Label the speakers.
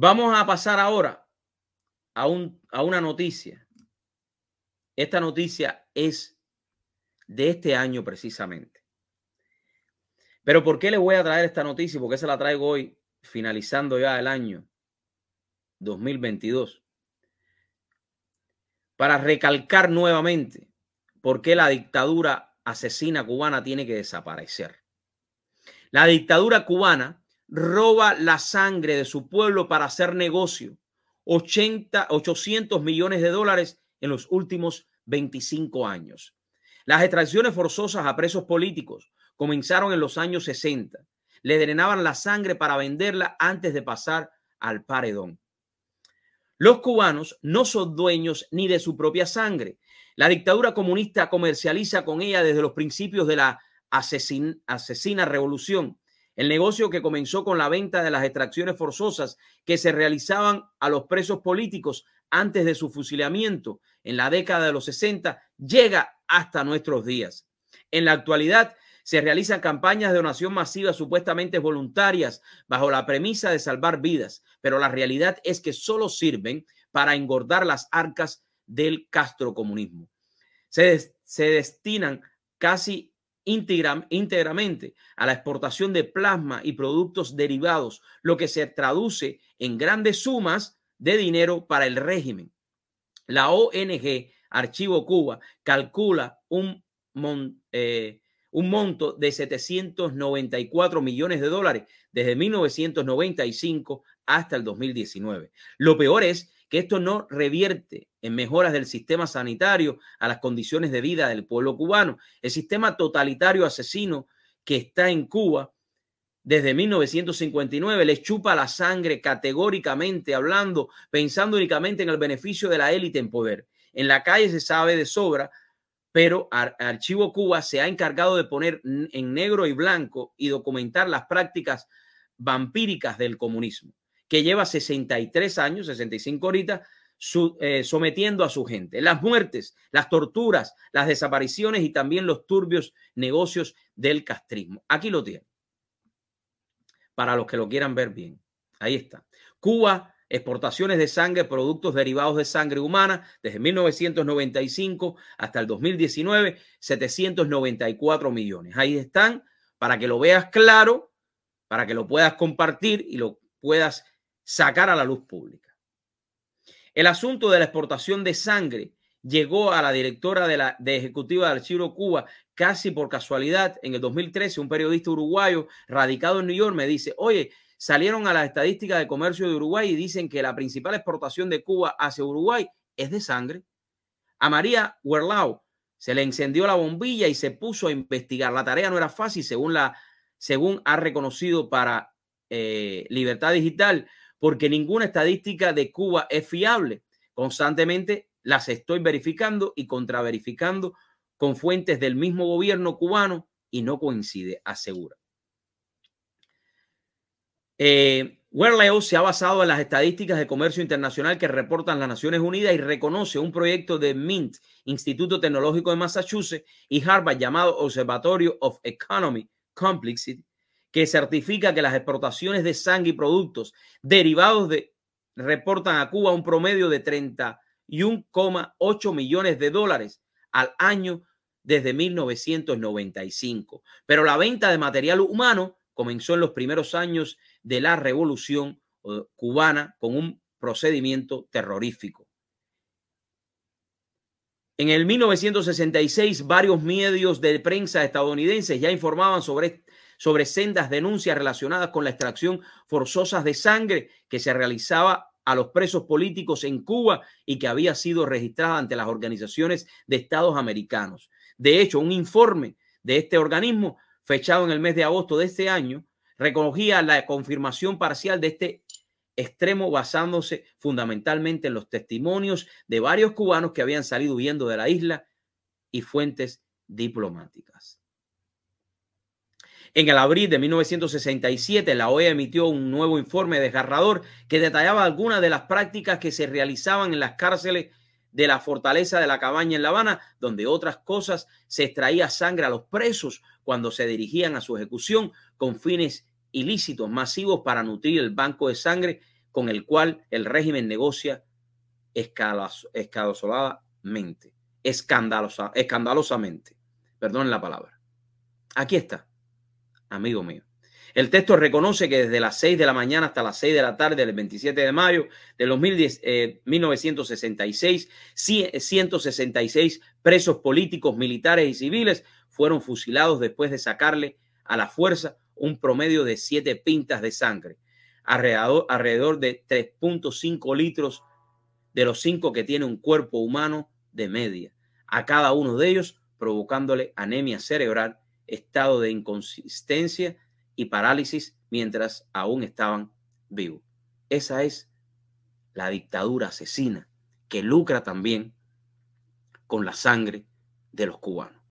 Speaker 1: Vamos a pasar ahora a, un, a una noticia. Esta noticia es de este año precisamente. Pero ¿por qué les voy a traer esta noticia? ¿Por qué se la traigo hoy, finalizando ya el año 2022? Para recalcar nuevamente por qué la dictadura asesina cubana tiene que desaparecer. La dictadura cubana roba la sangre de su pueblo para hacer negocio. 80, 800 millones de dólares en los últimos 25 años. Las extracciones forzosas a presos políticos comenzaron en los años 60. Le drenaban la sangre para venderla antes de pasar al paredón. Los cubanos no son dueños ni de su propia sangre. La dictadura comunista comercializa con ella desde los principios de la asesina revolución. El negocio que comenzó con la venta de las extracciones forzosas que se realizaban a los presos políticos antes de su fusilamiento en la década de los 60 llega hasta nuestros días. En la actualidad se realizan campañas de donación masiva supuestamente voluntarias bajo la premisa de salvar vidas, pero la realidad es que solo sirven para engordar las arcas del castrocomunismo. Se, se destinan casi íntegramente a la exportación de plasma y productos derivados, lo que se traduce en grandes sumas de dinero para el régimen. La ONG Archivo Cuba calcula un, eh, un monto de 794 millones de dólares desde 1995 hasta el 2019. Lo peor es que esto no revierte en mejoras del sistema sanitario a las condiciones de vida del pueblo cubano. El sistema totalitario asesino que está en Cuba desde 1959 les chupa la sangre categóricamente hablando, pensando únicamente en el beneficio de la élite en poder. En la calle se sabe de sobra, pero Archivo Cuba se ha encargado de poner en negro y blanco y documentar las prácticas vampíricas del comunismo que lleva 63 años, 65 ahorita, eh, sometiendo a su gente. Las muertes, las torturas, las desapariciones y también los turbios negocios del castrismo. Aquí lo tienen. Para los que lo quieran ver bien. Ahí está. Cuba, exportaciones de sangre, productos derivados de sangre humana, desde 1995 hasta el 2019, 794 millones. Ahí están, para que lo veas claro, para que lo puedas compartir y lo puedas sacar a la luz pública. El asunto de la exportación de sangre llegó a la directora de la de ejecutiva del Archivo Cuba casi por casualidad. En el 2013, un periodista uruguayo radicado en New York me dice, oye, salieron a las estadísticas de comercio de Uruguay y dicen que la principal exportación de Cuba hacia Uruguay es de sangre. A María Werlau se le encendió la bombilla y se puso a investigar. La tarea no era fácil, según, la, según ha reconocido para eh, Libertad Digital porque ninguna estadística de Cuba es fiable. Constantemente las estoy verificando y contraverificando con fuentes del mismo gobierno cubano y no coincide, asegura. Eh, se ha basado en las estadísticas de comercio internacional que reportan las Naciones Unidas y reconoce un proyecto de MINT, Instituto Tecnológico de Massachusetts, y Harvard llamado Observatorio of Economy Complexity, que certifica que las exportaciones de sangre y productos derivados de reportan a Cuba un promedio de 31,8 millones de dólares al año desde 1995. Pero la venta de material humano comenzó en los primeros años de la revolución eh, cubana con un procedimiento terrorífico. En el 1966, varios medios de prensa estadounidenses ya informaban sobre sobre sendas denuncias relacionadas con la extracción forzosa de sangre que se realizaba a los presos políticos en Cuba y que había sido registrada ante las organizaciones de Estados americanos. De hecho, un informe de este organismo, fechado en el mes de agosto de este año, recogía la confirmación parcial de este extremo basándose fundamentalmente en los testimonios de varios cubanos que habían salido huyendo de la isla y fuentes diplomáticas. En el abril de 1967, la OEA emitió un nuevo informe desgarrador que detallaba algunas de las prácticas que se realizaban en las cárceles de la fortaleza de la cabaña en La Habana, donde otras cosas se extraía sangre a los presos cuando se dirigían a su ejecución con fines ilícitos masivos para nutrir el banco de sangre con el cual el régimen negocia escandalosamente, escandalosa, escandalosamente. Perdón la palabra. Aquí está, amigo mío. El texto reconoce que desde las 6 de la mañana hasta las 6 de la tarde del 27 de mayo de 2010, 1966, 166 presos políticos, militares y civiles fueron fusilados después de sacarle a la fuerza un promedio de 7 pintas de sangre, alrededor, alrededor de 3.5 litros de los 5 que tiene un cuerpo humano de media, a cada uno de ellos provocándole anemia cerebral, estado de inconsistencia y parálisis mientras aún estaban vivos. Esa es la dictadura asesina que lucra también con la sangre de los cubanos.